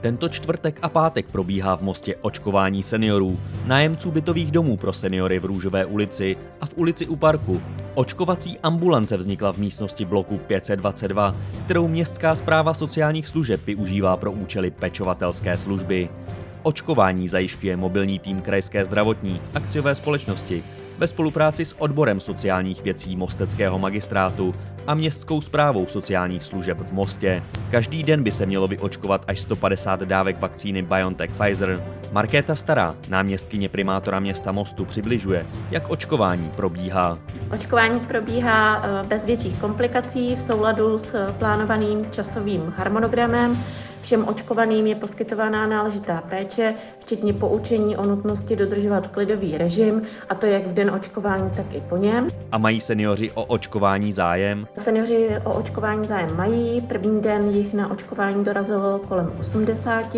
Tento čtvrtek a pátek probíhá v Mostě očkování seniorů, nájemců bytových domů pro seniory v Růžové ulici a v ulici u parku. Očkovací ambulance vznikla v místnosti bloku 522, kterou Městská zpráva sociálních služeb využívá pro účely pečovatelské služby. Očkování zajišťuje mobilní tým Krajské zdravotní akciové společnosti ve spolupráci s odborem sociálních věcí Mosteckého magistrátu a městskou zprávou sociálních služeb v Mostě. Každý den by se mělo vyočkovat až 150 dávek vakcíny BioNTech Pfizer. Markéta Stará, náměstkyně primátora města Mostu, přibližuje, jak očkování probíhá. Očkování probíhá eh, bez větších komplikací v souladu s plánovaným časovým harmonogramem. Všem očkovaným je poskytovaná náležitá péče, včetně poučení o nutnosti dodržovat klidový režim, a to jak v den očkování, tak i po něm. A mají seniori o očkování zájem? Seniori o očkování zájem mají. První den jich na očkování dorazilo kolem 80.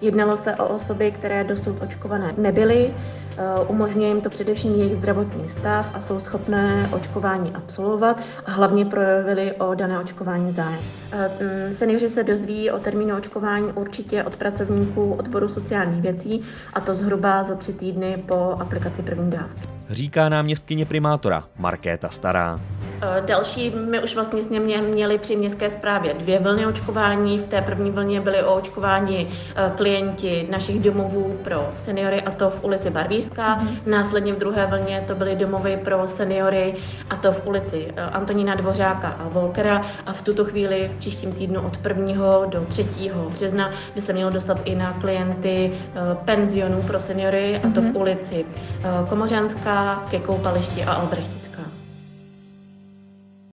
Jednalo se o osoby, které dosud očkované nebyly. Eh, umožňuje jim to především jejich zdravotní stav a jsou schopné očkování absolvovat a hlavně projevili o dané očkování zájem. Eh, seniori se dozví o termínu očkování určitě od pracovníků odboru sociálních věcí a to zhruba za tři týdny po aplikaci první dávky. Říká náměstkyně primátora Markéta Stará. Eh, další, my už vlastně s němi měli při městské zprávě dvě vlny očkování. V té první vlně byly o očkování eh, klienti našich domovů pro seniory a to v ulici Barvířská. Mm-hmm. Následně v druhé vlně to byly domovy pro seniory a to v ulici eh, Antonína Dvořáka a Volkera a v tuto chvíli v příštím týdnu od 1. do 3. března by se mělo dostat i na klienty penzionů pro seniory a to v mhm. ulici Komořanská ke Koupališti a Albrechtice.